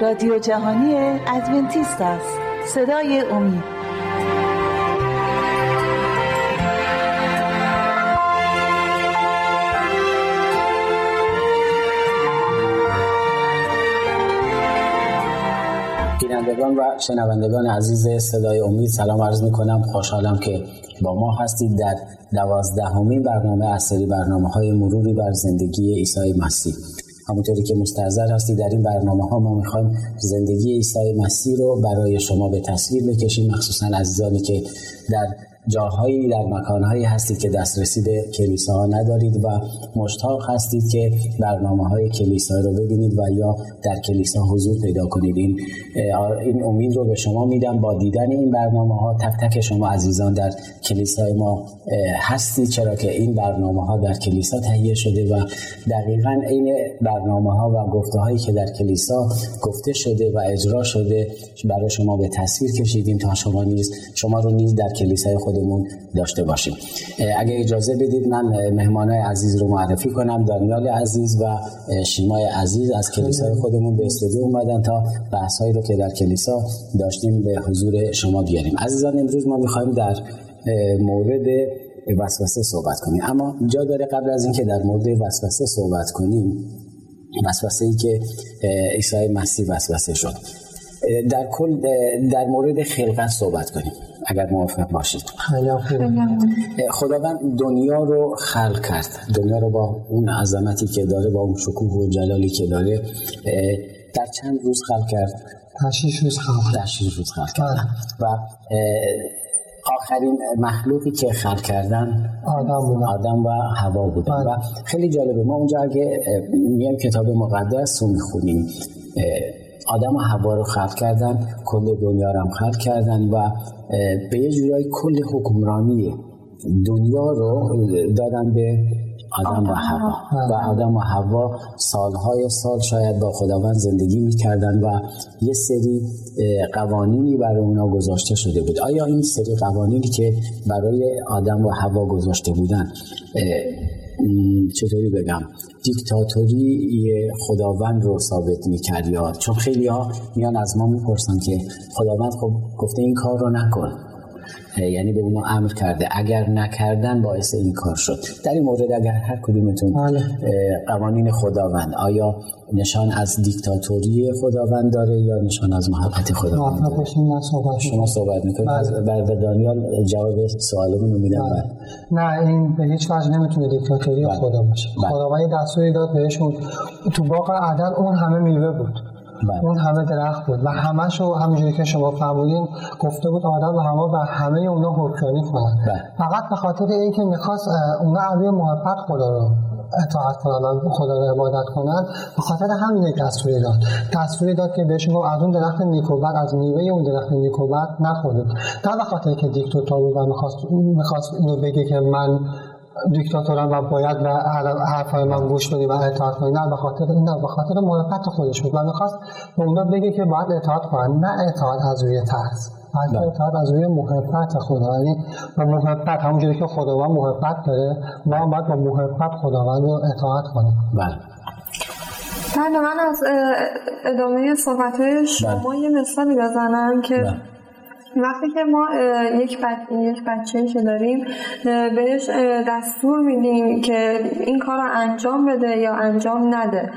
رادیو جهانی ادونتیست است. صدای امید. بینندگان و شنوندگان عزیز صدای امید سلام عرض می کنم خوشحالم که با ما هستید در دوازدهمین برنامه از سری برنامه های مروری بر زندگی عیسی مسیح. همونطوری که مستحضر هستی در این برنامه ها ما می‌خوایم زندگی عیسی مسیح رو برای شما به تصویر بکشیم مخصوصا عزیزانی که در جاهایی در مکانهایی هستید که دسترسی به کلیسا ها ندارید و مشتاق هستید که برنامه های کلیسا رو ببینید و یا در کلیسا حضور پیدا کنید. این این امید رو به شما میدم با دیدن این برنامه ها تک تک شما عزیزان در کلیسای ما هستید چرا که این برنامه ها در کلیسا تهیه شده و دقیقا عین برنامه ها و گفته هایی که در کلیسا گفته شده و اجرا شده برای شما به تصویر کشیدیم تا شما نیز شما رو نیز در کلیسای خود خودمون داشته باشیم. اگه اجازه بدید من مهمانای عزیز رو معرفی کنم. دانیال عزیز و شیمای عزیز از کلیسای خودمون به استودیو اومدن تا بحث هایی رو که در کلیسا داشتیم به حضور شما بیاریم. عزیزان امروز ما می‌خوایم در مورد وسوسه صحبت کنیم. اما جا داره قبل از اینکه در مورد وسوسه صحبت کنیم وسوسه ای که عیسی مسیح وسوسه شد. در کل در مورد خلقت صحبت کنیم اگر موافق باشید. خداوند دنیا رو خلق کرد. دنیا رو با اون عظمتی که داره با اون شکوه و جلالی که داره در چند روز خلق کرد؟ در شیش روز خلق در شیش روز خلق کرد. بله. و آخرین مخلوقی که خلق کردن آدم بودن. آدم و هوا بودن. بله. و خیلی جالبه ما اونجا اگه میایم کتاب مقدس رو می‌خونیم. آدم و هوا رو خلق کردن کل دنیا رو هم خلق کردن و به یه جورایی کل حکمرانی دنیا رو دادن به آدم و هوا و آدم و هوا سالهای سال شاید با خداوند زندگی می‌کردن و یه سری قوانینی برای اونا گذاشته شده بود. آیا این سری قوانینی که برای آدم و هوا گذاشته بودن چطوری بگم؟ دیکتاتوری خداوند رو ثابت می‌کرد یا چون خیلی ها میان از ما می‌پرسن که خداوند خب گفته این کار رو نکن. یعنی به اونا امر کرده. اگر نکردن باعث این کار شد. در این مورد اگر هر کدومتون بله. قوانین خداوند آیا نشان از دیکتاتوری خداوند داره یا نشان از محبت خداوند داره؟ شما صحبت می‌کنید. بله. بعد دانیال جواب سوالمون رو میدم. بله. نه این به هیچ وجه نمی‌تونه دیکتاتوری خدا باشه. خداوند دستوری داد بهشون. تو باغ عدل اون همه میوه بود. اون همه درخت بود و همشو همونجوری که شما فرمودین گفته بود آدم و همه و همه اونا حکمرانی کنن. بله. فقط به خاطر اینکه می‌خواست اونا علی محبت خدا رو اطاعت کنن و خدا رو عبادت کنن به خاطر همین یک دستوری داد. دستوری داد که بهشون گفت از اون درخت نیکوبت از میوه اون درخت نیکوبت نخورید. نه به خاطر که دیکتاتور بود و می‌خواست می‌خواست اینو بگه که من دیکتاتورم و باید و حرفای من گوش بدی و اطاعت کنی. نه به خاطر این نه به خاطر محبت خودش بود. و می‌خواست به اونا بگه که باید اطاعت کنن. نه اطاعت از روی ترس بلکه. اطاعت از روی محبت خدا. یعنی با محبت همونجوری که خداوند محبت داره ما هم باید با محبت خداوند رو اطاعت کنیم. بله. بله من از ادامه صحبت شما بله. یه مثالی بزنم که بله. وقتی که ما یک بچه یک بچه که داریم بهش دستور میدیم که این کار رو انجام بده یا انجام نده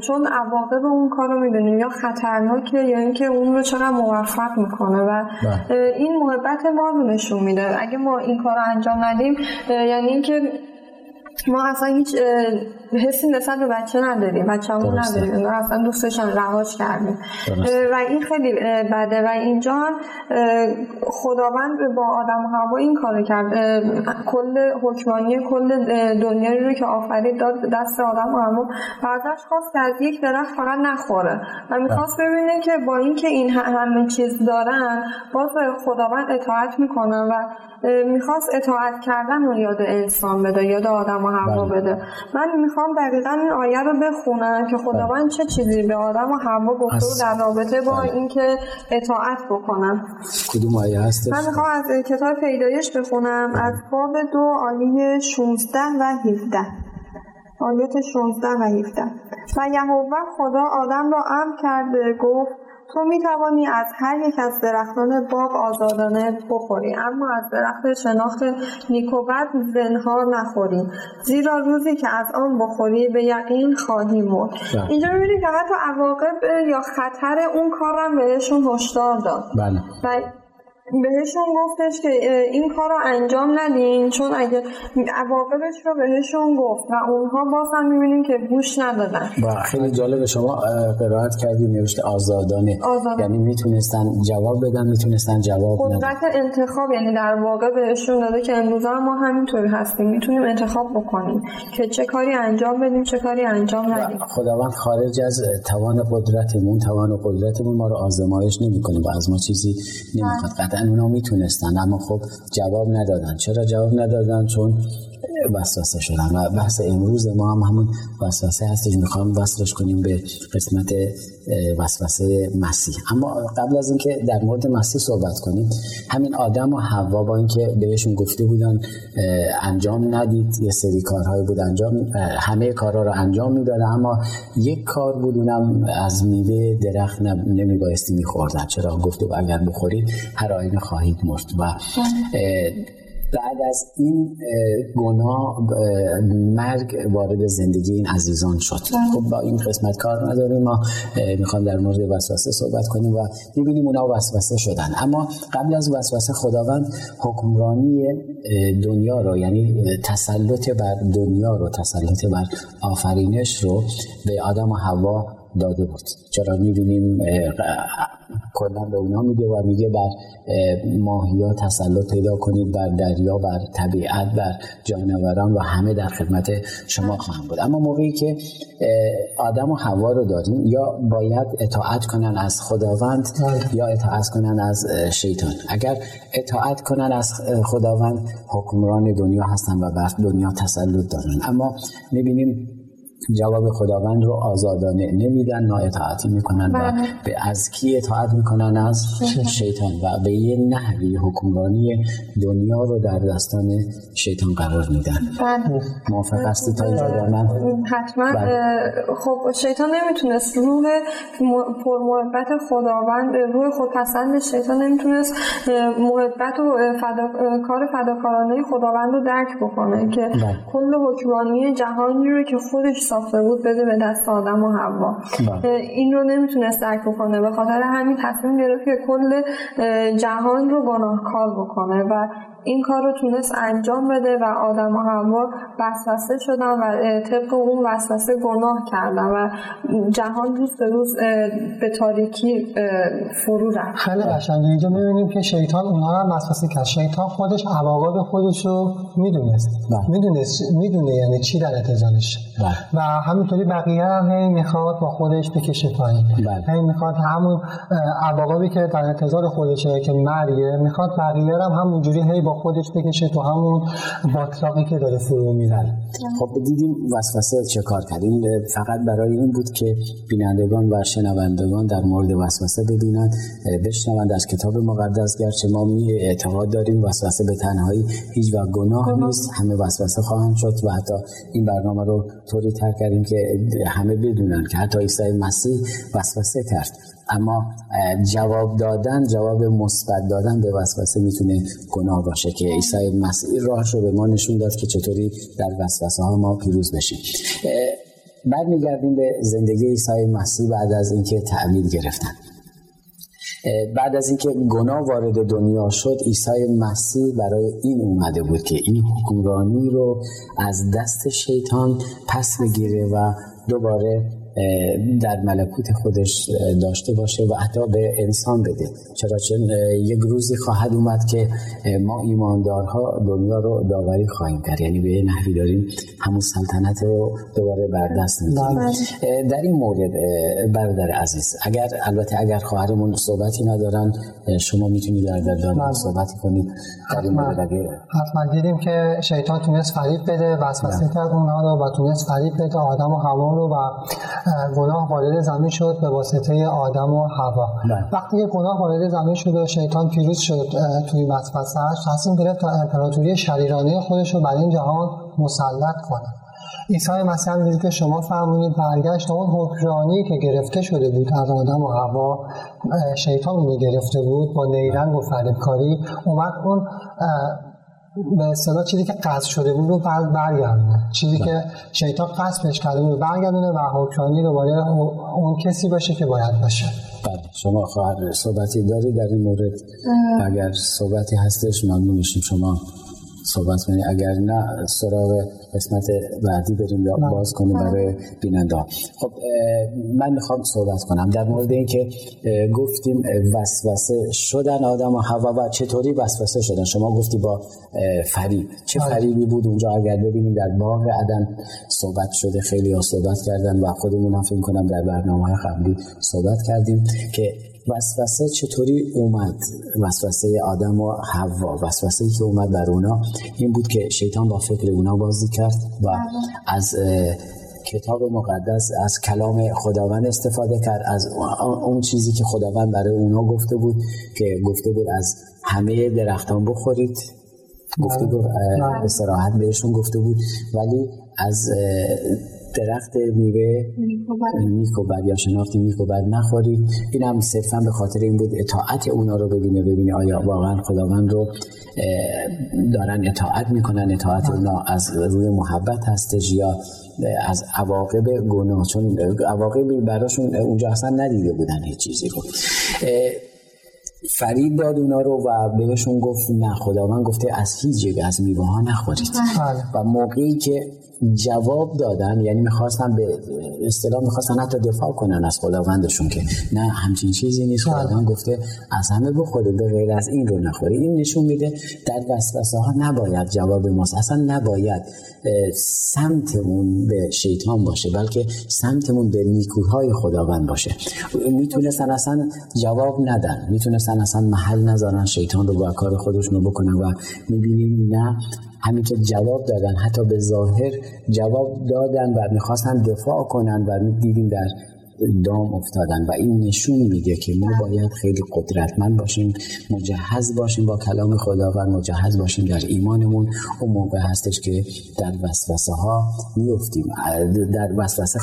چون عواقب اون کار رو می‌دونیم یا خطرناکه یا اینکه اون رو چقدر موفق می‌کنه و بله. این محبت ما رو نشون میده اگه ما این کار رو انجام ندیم یعنی اینکه ما اصلا هیچ حسی نسبت به بچه نداریم بچه همون نداریم اصلا دوستشان رهاش کردیم. و این خیلی بده. و اینجا خداوند با آدم و هوا این کار کرد. کل حکمانی کل دنیا رو که آفرید داد دست آدم و هوا. بعدش خواست که از یک درخت فقط نخوره. و می‌خواست ببینه که با اینکه این همه چیز دارن باز به خداوند اطاعت می‌کنن و می‌خواست اطاعت کردن رو یاد انسان بده یاد آدم و هوا بله. بده. من می‌خوام دقیقا این آیه رو بخونم که خداوند بله. چه چیزی به آدم و هوا گفته در رابطه با بله. اینکه اطاعت بکنم کدوم آیه هست من می‌خوام از کتاب پیدایش بخونم. از باب دو آیه 16 و 17 آیات 16 و 17 و یهوه خدا آدم را امر کرده گفت تو می توانی از هر یک از درختان باغ آزادانه بخوری اما از درخت شناخت نیکوبت زنهار نخوری زیرا روزی که از آن بخوری به یقین خواهی مرد بله. اینجا می‌بینید که حتی عواقب یا خطر اون کارم بهشون هشدار داد بله. بهشون گفتش که این کار رو انجام ندین چون اگه عواقبش رو بهشون گفت و اونها باز هم می‌بینیم که گوش ندادن. با خیلی جالب شما قرائت کردیم نوشته آزادانه آزادانه یعنی می‌تونستن جواب بدن می‌تونستن جواب قدرت انتخاب یعنی در واقع بهشون داده که امروز ما همینطوری هستیم می‌تونیم انتخاب بکنیم که چه کاری انجام بدیم چه کاری انجام ندیم. خداوند خارج از توان قدرتمون توان و قدرتمون ما رو آزمایش نمی‌کنه و از ما چیزی نمی‌خواد. قطعا اونا می‌تونستن اما خب جواب ندادن. چرا جواب ندادن؟ چون وسوسه شدن و بحث امروز ما هم همون وسوسه هستش. می‌خوام وصلش کنیم به قسمت وسوسه مسیح. اما قبل از اینکه در مورد مسیح صحبت کنیم همین آدم و حوا با اینکه بهشون گفته بودن انجام ندید. یه سری کارهای بود انجام همه کارها رو انجام می‌دادن اما یک کار بود اونم از میوه درخت نمیبایستی میخوردن. چرا؟ گفته اگر بخورید هر آینه خواهید مرد. و بعد از این گناه مرگ وارد زندگی این عزیزان شد. خب با این قسمت کار نداریم ما می‌خوام در مورد وسوسه صحبت کنیم و می‌بینیم اونا وسوسه شدن اما قبل از وسوسه خداوند حکمرانی دنیا رو یعنی تسلط بر دنیا رو تسلط بر آفرینش رو به آدم و حوا داده بود. چرا می‌بینیم کلا به اونا میگه و میگه بر ماهیا تسلط پیدا کنید بر دریا بر طبیعت بر جانوران و همه در خدمت شما خواهم بود. اما موقعی که آدم و هوا رو داریم یا باید اطاعت کنن از خداوند بله. یا اطاعت کنن از شیطان. اگر اطاعت کنن از خداوند حکمران دنیا هستن و بر دنیا تسلط دارن. اما می‌بینیم جواب خداوند رو آزادانه نمیدن نااطاعتی می‌کنن و بله. به از کی اطاعت می‌کنن از شیطان و به یه نحوی حکمرانی دنیا رو در دستان شیطان قرار میدن بله. موافق هستی تا اینجا من حتما بله. خب شیطان نمی‌تونست روح پر محبت خداوند روح خودپسند شیطان نمی‌تونست محبت و فدا... کار فداکارانه خداوند رو درک بکنه که کل حکمرانی جهانی رو که خودش ساخته بود بده به دست آدم و حوا بله. این رو نمی‌تونست درک بکنه به خاطر همین تصمیم گرفت که کل جهان رو گناهکار بکنه و این کار رو تونست انجام بده و آدم و هوا وسوسه شدن و طبق اون وسوسه گناه کردن و جهان روز به روز به تاریکی فرو رفت. خیلی قشنگه. اینجا می‌بینیم که شیطان اونها رو وسوسه کرد. شیطان خودش عواقب خودش رو می‌دونست. بله. می‌دونست می‌دونه یعنی چی در انتظارش بله. و همینطوری بقیه هم هی می‌خواد با خودش بکشه پایین. بله. هی می‌خواد همون عواقبی که در انتظار خودشه که مرگه می‌خواد بقیه هم همونجوری هی با خودش بکشه تو همون باطلاقی که داره فرو میرن خب دیدیم وسوسه چه کار کردیم. فقط برای این بود که بینندگان و شنوندگان در مورد وسوسه ببینند. بشنوند از کتاب مقدس گرچه ما می اعتقاد داریم وسوسه به تنهایی هیچ و گناه نیست. همه وسوسه خواهند شد و حتی این برنامه رو طوری تر کردیم که همه بدونن که حتی عیسی مسیح وسوسه کرد. اما جواب دادن جواب مثبت دادن به وسوسه می‌تونه گناه باشه که عیسی مسیح راهش رو به ما نشون داد که چطوری در وسوسه ها ما پیروز بشیم. بعد میگردیم به زندگی عیسی مسیح بعد از اینکه تعمید گرفتن. بعد از اینکه گناه وارد دنیا شد عیسی مسیح برای این اومده بود که این حکمرانی رو از دست شیطان پس بگیره و دوباره در ملکوت خودش داشته باشه و حتی به انسان بده چرا چون یک روزی خواهد اومد که ما ایماندارها دنیا رو داوری خواهیم کرد یعنی به نحوی داریم همون سلطنت رو دوباره بر دست می‌گیریم بله. در این مورد برادر عزیز اگر البته اگر خواهرمون صحبتی ندارن شما می‌تونید در در بله. صحبتی کنید در این مورد حتما دیدیم که شیطان تونست فریب بده وسوسه بله. کرد اونها رو و تونست فریب بده آدم و هوا رو و گناه وارد زمین شد به واسطه آدم و هوا بله. وقتی که گناه وارد زمین شد و شیطان پیروز شد توی وسوسه‌اش تصمیم گرفت تا امپراتوری شریرانه خودش رو بر این جهان مسلط کنه عیسی مسیح هم که شما فرمودید برگشت اون حکرانی که گرفته شده بود از آدم و هوا شیطان رو گرفته بود با نیرنگ و فریبکاری اومد اون به اصطلاح چیزی که قصد شده بود رو برگردونه. چیزی که. شیطان قصدش کرده بود برگردونه و حکرانی رو باید اون کسی باشه که باید باشه. بله شما خواهر صحبتی داری در این مورد؟ اگر صحبتی هستش ممنون میشیم. شما صحبت کنید اگر نه سراغ قسمت بعدی بریم یا باز کنیم برای بیننده خب من می‌خوام صحبت کنم در مورد اینکه گفتیم وسوسه شدن آدم و هوا و چطوری وسوسه شدن؟ شما گفتی با فریب. چه بله. فریبی بود اونجا؟ اگر ببینیم در باغ عدن صحبت شده خیلی ها صحبت کردن و خودمون هم فکر کنم در برنامه قبلی صحبت کردیم که وسوسه چطوری اومد وسوسه آدم و حوا وسوسه که اومد بر اونا این بود که شیطان با فکر اونا بازی کرد و. از کتاب مقدس از کلام خداوند استفاده کرد از اون چیزی که خداوند برای اونا گفته بود که گفته بود از همه درختان بخورید گفته بود بله. استراحت بهشون گفته بود ولی از درخت میوه. نیک یا شناخت نیک و بد نخورید این هم صرفا به خاطر این بود اطاعت اونا رو ببینه ببینه آیا واقعا خداوند رو دارن اطاعت می‌کنن. اطاعت اونا از روی محبت هستش یا از عواقب گناه. چون عواقبی براشون اونجا اصلا ندیده بودن هیچ چیزی رو. فرید داد اونا رو و بهشون گفت نه خداوند گفته از هیچ از میوه ها نخورید. بله. و موقعی که جواب دادن یعنی می‌خواستن به اصطلاح می‌خواستن حتی دفاع کنن از خداوندشون که نه همچین چیزی نیست بله. خداوند گفته از همه بخورید به غیر از این رو نخوری این نشون میده در وسوسه ها نباید جواب ماست. اصلا نباید سمتمون به شیطان باشه بلکه سمتمون به نیکوهای خداوند باشه. می‌تونستن اصلا جواب ندن. می‌تونستن اصلا محل نذارن شیطان رو با کار خودشون رو بکنن و می‌بینیم نه همین که جواب دادن. حتی به ظاهر جواب دادن و می‌خواستن دفاع کنن و دیدیم در دام افتادن و این نشون میده که ما باید خیلی قدرتمند باشیم مجهز باشیم با کلام خدا و مجهز باشیم در ایمانمون. اون موقع هستش که در وسوسه ها میفتیم در وسوسه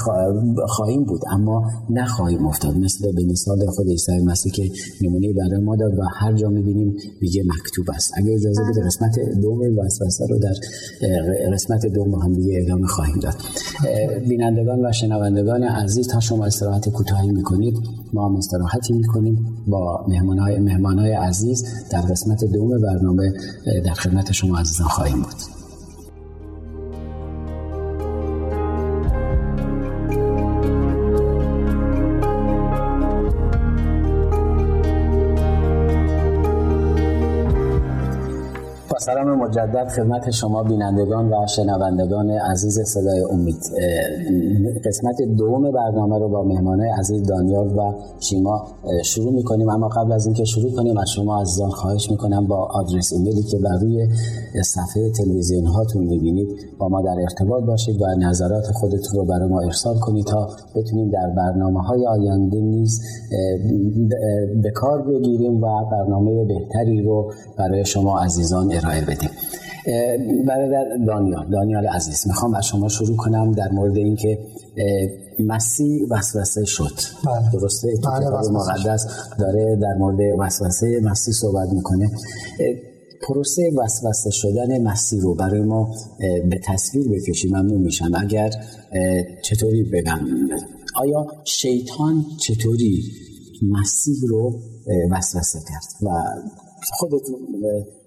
خواهیم بود اما نخواهیم افتاد. مثل به مثال خود عیسی مسیح که نمونه برای ما داد و هر جا می‌بینیم میگه مکتوب است. اگر اجازه بده قسمت دوم وسوسه رو در قسمت دوم هم دیگه ادامه خواهیم داد. بینندگان و شنوندگان عزیز تا شما استراحت کوتاهی می‌کنید ما هم استراحتی می‌کنیم با مهمانهای مهمانهای عزیز در قسمت دوم برنامه در خدمت شما عزیزان خواهیم بود. سلام مجدد خدمت شما بینندگان و شنوندگان عزیز صدای امید. قسمت دوم برنامه رو با مهمانه عزیز دانیال و شیما شروع می‌کنیم. اما قبل از اینکه شروع کنیم از شما عزیزان خواهش می‌کنم با آدرس ایمیلی که بر روی صفحه تلویزیون هاتون می‌بینید با ما در ارتباط باشید و نظرات خودتون رو برای ما ارسال کنید تا بتونیم در برنامه های آینده نیز به کار بگیریم و برنامه بهتری رو برای شما عزیزان ارائه بدیم. برادر دانیال دانیال عزیز می‌خوام از شما شروع کنم در مورد اینکه مسیح وسوسه شد. بله. درسته؟ تو بله کتاب مقدس داره در مورد وسوسه مسیح صحبت می‌کنه. پروسه وسوسه شدن مسیح رو برای ما به تصویر بکشیم ممنون میشم. اگر چطوری بگم؟ آیا شیطان چطوری مسیح رو وسوسه کرد؟ و خودتون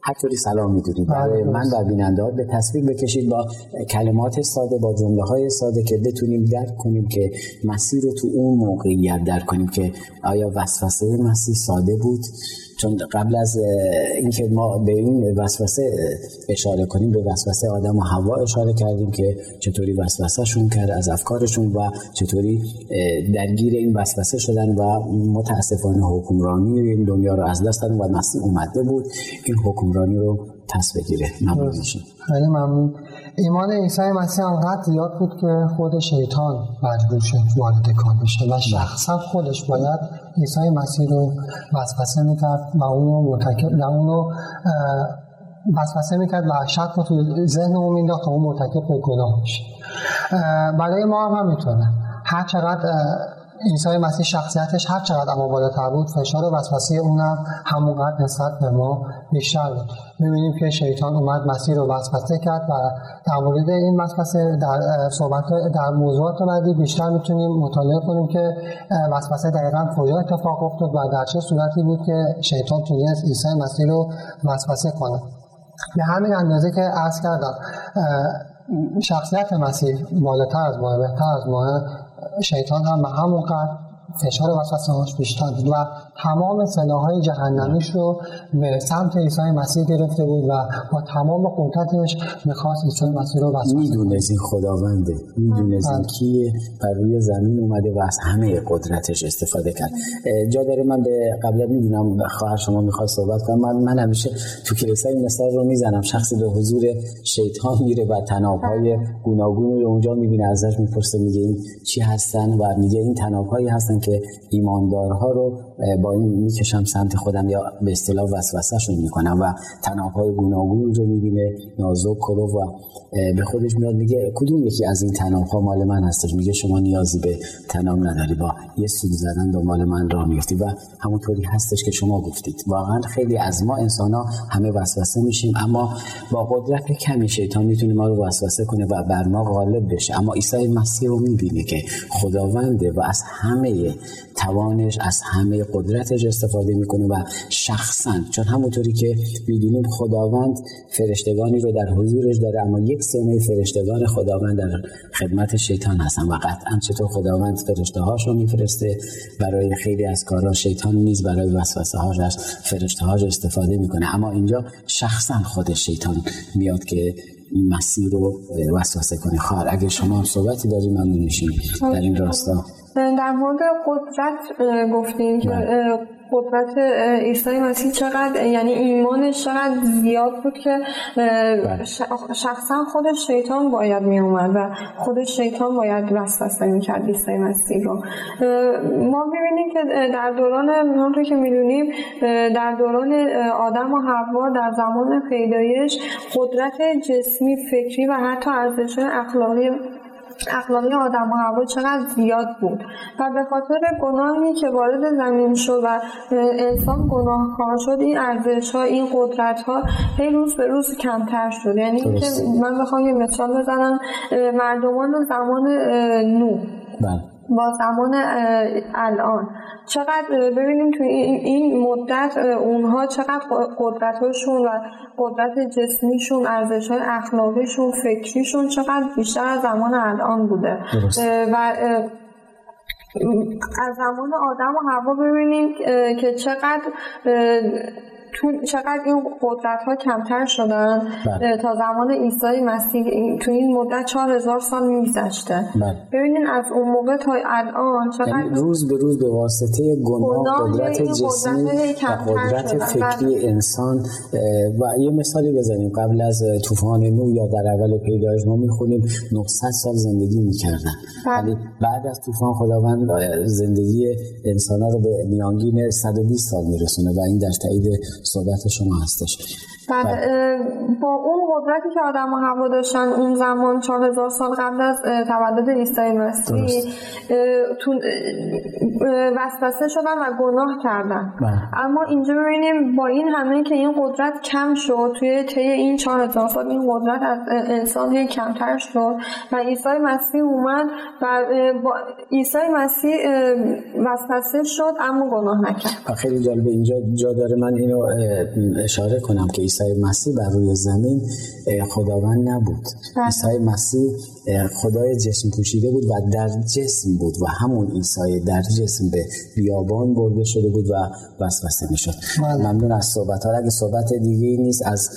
هر طوری سلام می‌دونید بله، برای من و بیننده به تصویر بکشید با کلمات ساده با جمله های ساده که بتونیم درک کنیم که مسیر رو تو اون موقعیت درک کنیم که آیا وسوسه مسیح ساده بود؟ چون قبل از اینکه ما به این وسوسه اشاره کنیم به وسوسه آدم و هوا اشاره کردیم که چطوری وسوسهشون کرد از افکارشون و چطوری درگیر این وسوسه شدن و متاسفانه حکمرانی این دنیا رو از دست دادن و مسیح اومده بود. این حکمرانی رو پس بگیره. ممنون خیلی ممنون. ایمان عیسی مسیح انقدر زیاد بود که خود شیطان مجبور شد وارد کار بشه و بله. شخصا خودش باید عیسی مسیح رو وسوسه می‌کرد و اونو متکل و اونو وسوسه می‌کرد و شک رو تو ذهنمون مینداخت تا اون مرتکب به گناه میشه برای ما هم همینطوره. هر چقدر عیسی مسیح شخصیتش هر چقدر اما بالاتر بود فشار وسوسه اونم همونقدر نسبت به ما بیشتر بود. می‌بینیم که شیطان اومد مسیح رو وسوسه کرد و در مورد این وسوسه در صحبت در موضوعات بعدی بیشتر می‌تونیم مطالعه کنیم که وسوسه دقیقا کجا اتفاق افتاد و در چه صورتی بود که شیطان تونست عیسی مسیح رو وسوسه کنه. به همین اندازه که عرض کردم شخصیت مسیح بالاتر از ماه بهتر از ماه شیطان هم به همون قدر فشار وسوسه هاش بیشتر بود و تمام سلاحهای جهنمیش رو به سمت عیسی مسیح گرفته بود و با تمام قدرتش می‌خواست عیسی مسیح رو وسوسه می‌دونست این خداونده. می‌دونست این بله. کیه؟ بر روی زمین اومده و از همه قدرتش استفاده کرد. جا داره من به قبلا می‌دونم خواهر شما می‌خواد صحبت کنم. من, من همیشه تو کلیسا این مثال رو می‌زنم. شخصی به حضور شیطان میره و تنابهای گوناگون رو اونجا می‌بینه. ازش می‌پرسه میگه این چی هستن و میگه این تنابهایی هستن که ایماندارها رو با این می‌کشم سمت خودم یا به اصطلاح وسوسهشون می‌کنم و تنابهای گوناگون رو می‌بینه نازک کرو و به خودش میاد میگه کدوم یکی از این تنابها مال من هستش؟ میگه شما نیازی به تناب نداری با یه سود زدن دنبال من راه میفتی و همونطوری هستش که شما گفتید. واقعا خیلی از ما انسان ها همه وسوسه میشیم اما با قدرت کمی شیطان می‌تونه ما رو وسوسه کنه و بر ما غالب بشه. اما عیسی مسیح رو می‌بینه که خداونده و از همه توانش از همه قدرتش استفاده می‌کنه و شخصا چون همونطوری که می‌دونیم خداوند فرشتگانی رو در حضورش داره اما یک سمه فرشتگان خداوند در خدمت شیطان هستن و قطعا چطور خداوند فرشته هاش رو میفرسته برای خیلی از کارها شیطان نیز برای وسوسه هاش از فرشته هاش استفاده می‌کنه. اما اینجا شخصا خود شیطان میاد که مسیر رو وسوسه کنه. خواهر اگه شما صحبتی داری ممنون میشیم. در این راستا در مورد قدرت گفتیم که بله. قدرت عیسی مسیح چقدر یعنی ایمانش چقدر زیاد بود که بله. شخصا خود شیطان باید می اومد و خود شیطان باید وسوسه می کرد عیسی مسیح رو ما ببینیم که در دوران همونطور که می‌دونیم در دوران آدم و حوا در زمان پیدایش قدرت جسمی فکری و حتی ارزش اخلاقی اخلاقی آدم و هوا چقدر زیاد بود. و به خاطر گناهی که وارد زمین شد و انسان گناهکار شد این ارزش ها این قدرت ها هی روز به روز کمتر شد. یعنی که من بخوام یه مثال بزنم مردمان زمان نو. بله. با زمان الان. چقدر ببینیم توی این مدت اونها چقدر قدرتشون و قدرت جسمیشون ارزش های اخلاقیشون فکریشون چقدر بیشتر از زمان الان بوده. و از زمان آدم و هوا ببینیم که چقدر تو چقدر این قدرت ها کمتر شدن بله. تا زمان عیسی مسیح تو این مدت 4000 سال میگذشته بله. ببینین از اون موقع تا الان چقدر یعنی روز به روز به واسطه گناه قدرت جسمی و قدرت فکری بله. انسان و یه مثالی بزنیم قبل از طوفان نو یا در اول پیدایش ما می‌خونیم 900 سال زندگی می‌کردن ولی بعد از طوفان خداوند زندگی انسان ها رو به میانگین 120 سال میرسونه و این در تایید صحبت شما هستش. بعد بله. با اون قدرتی که آدم و هوا داشتن اون زمان 4000 سال قبل از تولد عیسی مسیح تو وسوسه شدن و گناه کردن بله. اما اینجا ببینیم با این همه که این قدرت کم شد توی طی این 4000 سال این قدرت از انسان کمتر شد و عیسی مسیح اومد و با عیسی مسیح وسوسه شد اما گناه نکرد خیلی جالبه اینجا جا داره من اینو اشاره کنم که عیسی مسیح بر روی زمین خداوند نبود بله. عیسی مسیح خدای جسم پوشیده بود و در جسم بود و همون عیسی در جسم به بیابان برده شده بود و وسوسه می‌شد بله. ممنون از صحبت ها اگه صحبت دیگه نیست از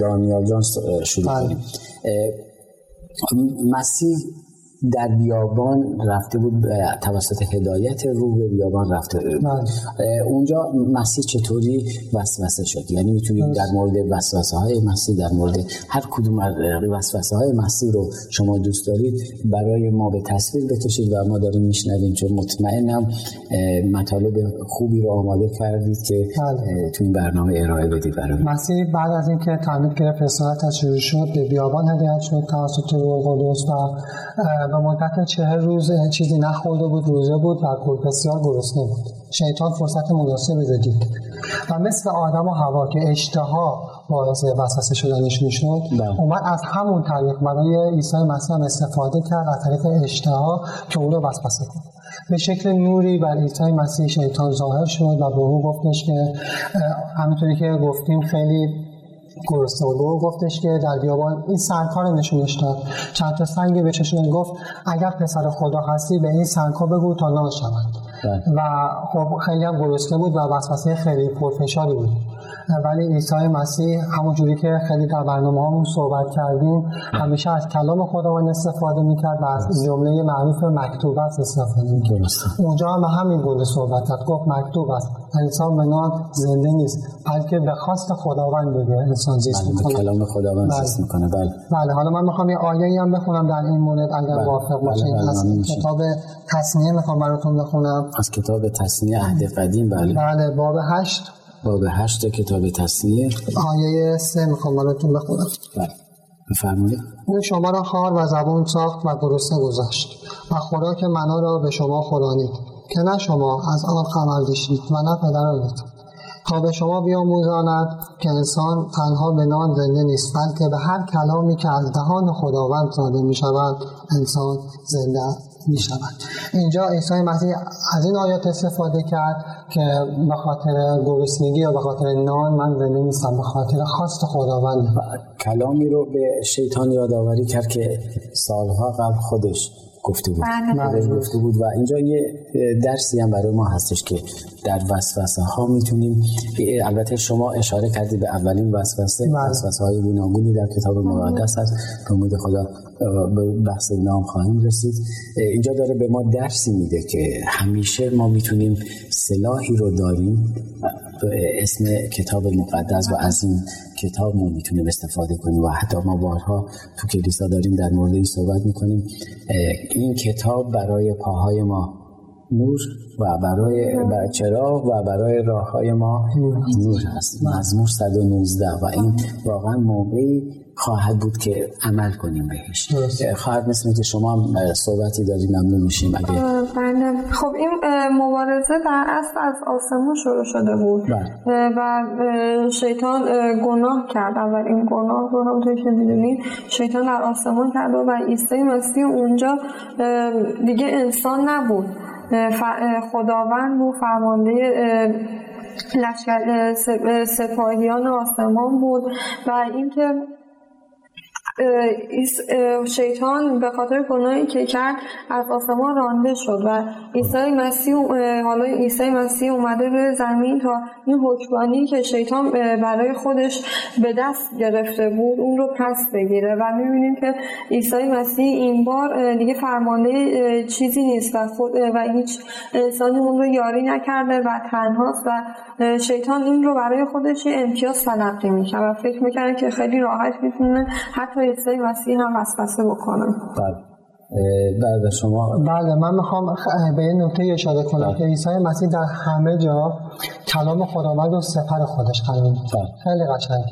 دانیال جان شروع بله. کنیم مسیح در بیابان رفته بود توسط هدایت رو به بیابان رفته بله. اونجا مسیح چطوری وسوسه شد؟ یعنی می‌تونید در مورد وسوسه های مسیح در مورد هر کدوم وسوسه های مسیح رو شما دوست دارید برای ما به تصویر بکشید و ما داریم میشنویم. چون مطمئنم مطالب خوبی رو آماده کردید که بله. تو این برنامه ارائه بدید برای مسیح بعد از اینکه تعمید گرفت رسالت شروع شد به بیابان هدایت شد توسط روح قدس و به مدت چهر روز چیزی نخورده بود روزه بود و بسیار گرسنه بود. شیطان فرصت مناسبی رو دید. و مثل آدم و هوا که اشتها باعث وسوسه شدنشون شد بله. اومد از همون طریق برای عیسی مسیح استفاده کرد از طریق اشتها که اون رو وسوسه کنه به شکل نوری بر عیسی مسیح شیطان ظاهر شد و به او گفتش که همینطوری که گفتیم خیلی گرسنه بود گفتش که در بیابان این سنگها رو نشونش داد. چند تا سنگ به چشون گفت اگر پسر خدا هستی به این سنگها بگو تا نان شوند بله. و خب خیلی هم گرسنه بود و وسوسه خیلی پرفشاری بود. ولی عیسی مسیح همون جوری که خیلی در برنامه همون صحبت کردیم همیشه از کلام خداوند استفاده می‌کرد و از جمله معروف مکتوب است استفاده می‌کرد. اونجا هم همین گونه صحبت کرد. گفت مکتوب است. انسان به زنده نیست بلکه به خواست خداوند دیگه انسان زیست بله، می‌کنه کلام خداوند بله. زیست می‌کنه بله. بله حالا من می‌خوام یه آیه هم بخونم در این مورد اگر بله. موافق. باشین. از کتاب تصنیه می‌خوام براتون بخونم. از کتاب تصنیه عهد قدیم بله. بله باب هشت. باب هشت کتاب تصنیه آیه سه می‌خوام براتون بخونم. بله. بفرمایید. او شما را خار و زبون ساخت و گرسنه گذاشت و خوراک منا را به شما خورانید که نه شما از آن خبر داشتید و نه پدرانتان تا به شما بیاموزاند که انسان تنها به نان زنده نیست بلکه به هر کلامی که از دهان خداوند زاده می شود انسان زنده می شود اینجا عیسی مسیح از این آیات استفاده کرد که به خاطر گرسنگی یا به خاطر نان من زنده نیستم به خاطر خواست خداوند. کلامی رو به شیطان یادآوری کرد که سالها قبل خودش گفته بود. بله. گفته بود. و اینجا یه درسی هم برای ما هستش که در وسوسه ها می‌تونیم البته شما اشاره کردید به اولین وسوسه. بله. وسوسه های گوناگونی در کتاب مقدس هست. به امید خدا به بحث نام خواهیم رسید. اینجا داره به ما درسی میده که همیشه ما می‌تونیم سلاحی رو داریم. اسم کتاب مقدس و از این کتاب ما می‌تونیم استفاده کنیم و حتی ما بارها تو کلیسا داریم در مورد این صحبت می‌کنیم. این کتاب برای پاهای ما نور و برای چراغ و برای راه های ما نور هست. مزمور 119 و این واقعا موقعی خواهد بود که عمل کنیم بهش. خواهد مثل که شما صحبتی دارید ممنون میشیم. اگه بله. خب این مبارزه در اصل از آسمان شروع شده بود. بله. و شیطان گناه کرد. اول این گناه رو هم توی که می‌دونید شیطان در آسمان کرد و عیسی مسیح اونجا دیگه انسان نبود. خداوند بود فرمانده لشکر سپاهیان آسمان بود و اینکه شیطان به خاطر گناهی که کرد از آسمان رانده شد و عیسی مسیح حالا عیسی مسیح اومده به زمین تا این حکمانی که شیطان برای خودش به دست گرفته بود اون رو پس بگیره. و می‌بینیم که عیسی مسیح این بار دیگه فرمانده چیزی نیست و خود و هیچ انسانی اون رو یاری نکرده و تنهاست و شیطان این رو برای خودش امتیاز تلقی می‌کنه و فکر می‌کنه که خیلی راحت می‌تونه حتی عیسی مسیح هم وسوسه بکنه. بله. بعد شما. بله من می‌خوام به یه نکته اشاره کنم. بله. که عیسی مسیح در همه جا کلام خداوند و سپر خودش قرار بله. خیلی قشنگ.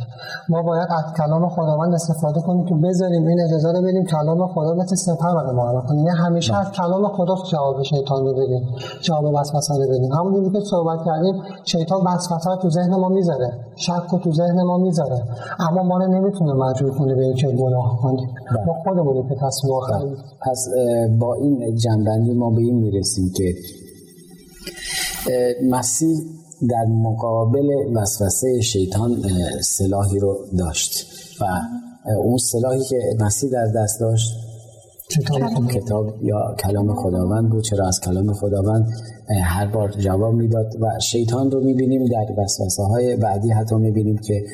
ما باید از کلام خداوند استفاده کنیم که بذاریم این اجازه رو بدیم کلام خدا مثل سپر برای ما کنیم. یعنی همیشه بله. از کلام خدا جواب شیطان رو بدیم جواب وسوسه رو بدیم. همون که صحبت کردیم شیطان وسوسه تو ذهن ما می‌ذاره شک رو تو ذهن ما می‌ذاره. اما ما رو نمی‌تونه مجبور کنه به اینکه گناه کنیم ما خودمون که تصمیم آخریم پس با این جنبندی ما به این می‌رسیم که مسیح در مقابل وسوسه شیطان سلاحی رو داشت و اون سلاحی که مسیح در دست داشت کتاب, کتاب یا کلام خداوند بود چرا از کلام خداوند هر بار جواب می‌داد و شیطان رو می‌بینیم در وسوسه های بعدی حتی می‌بینیم که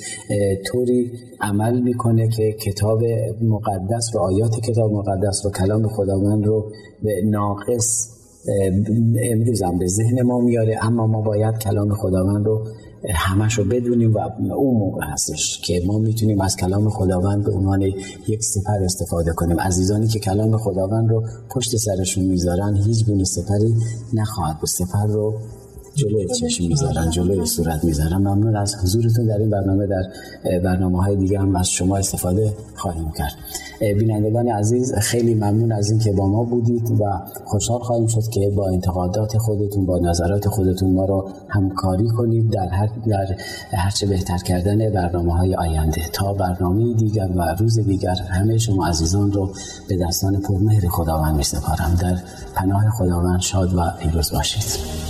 طوری عمل می‌کنه که کتاب مقدس رو آیات کتاب مقدس رو کلام خداوند رو به ناقص امروز هم به ذهن ما میاره اما ما باید کلام خداوند رو همش رو بدونیم و اون موقع هستش که ما می‌تونیم از کلام خداوند به عنوان یک سپر استفاده کنیم. عزیزانی که کلام خداوند رو پشت سرشون می‌ذارن هیچ گونه سپری نخواهد بود. سپر رو جلوی چشم می‌ذارن جلوی صورت می‌ذارن. ممنون از حضورتون. در این برنامه در برنامه های دیگه هم از شما استفاده خواهیم کرد. بینندگان عزیز خیلی ممنون از اینکه با ما بودید و خوشحال خواهیم شد که با انتقادات خودتون با نظرات خودتون ما رو همکاری کنید. در هر در هرچه بهتر کردن برنامه های آینده. تا برنامه دیگر و روز دیگر همه شما عزیزان رو به دستان پرمهر خداوند می سپارم در پناه خداوند شاد و پیروز باشید.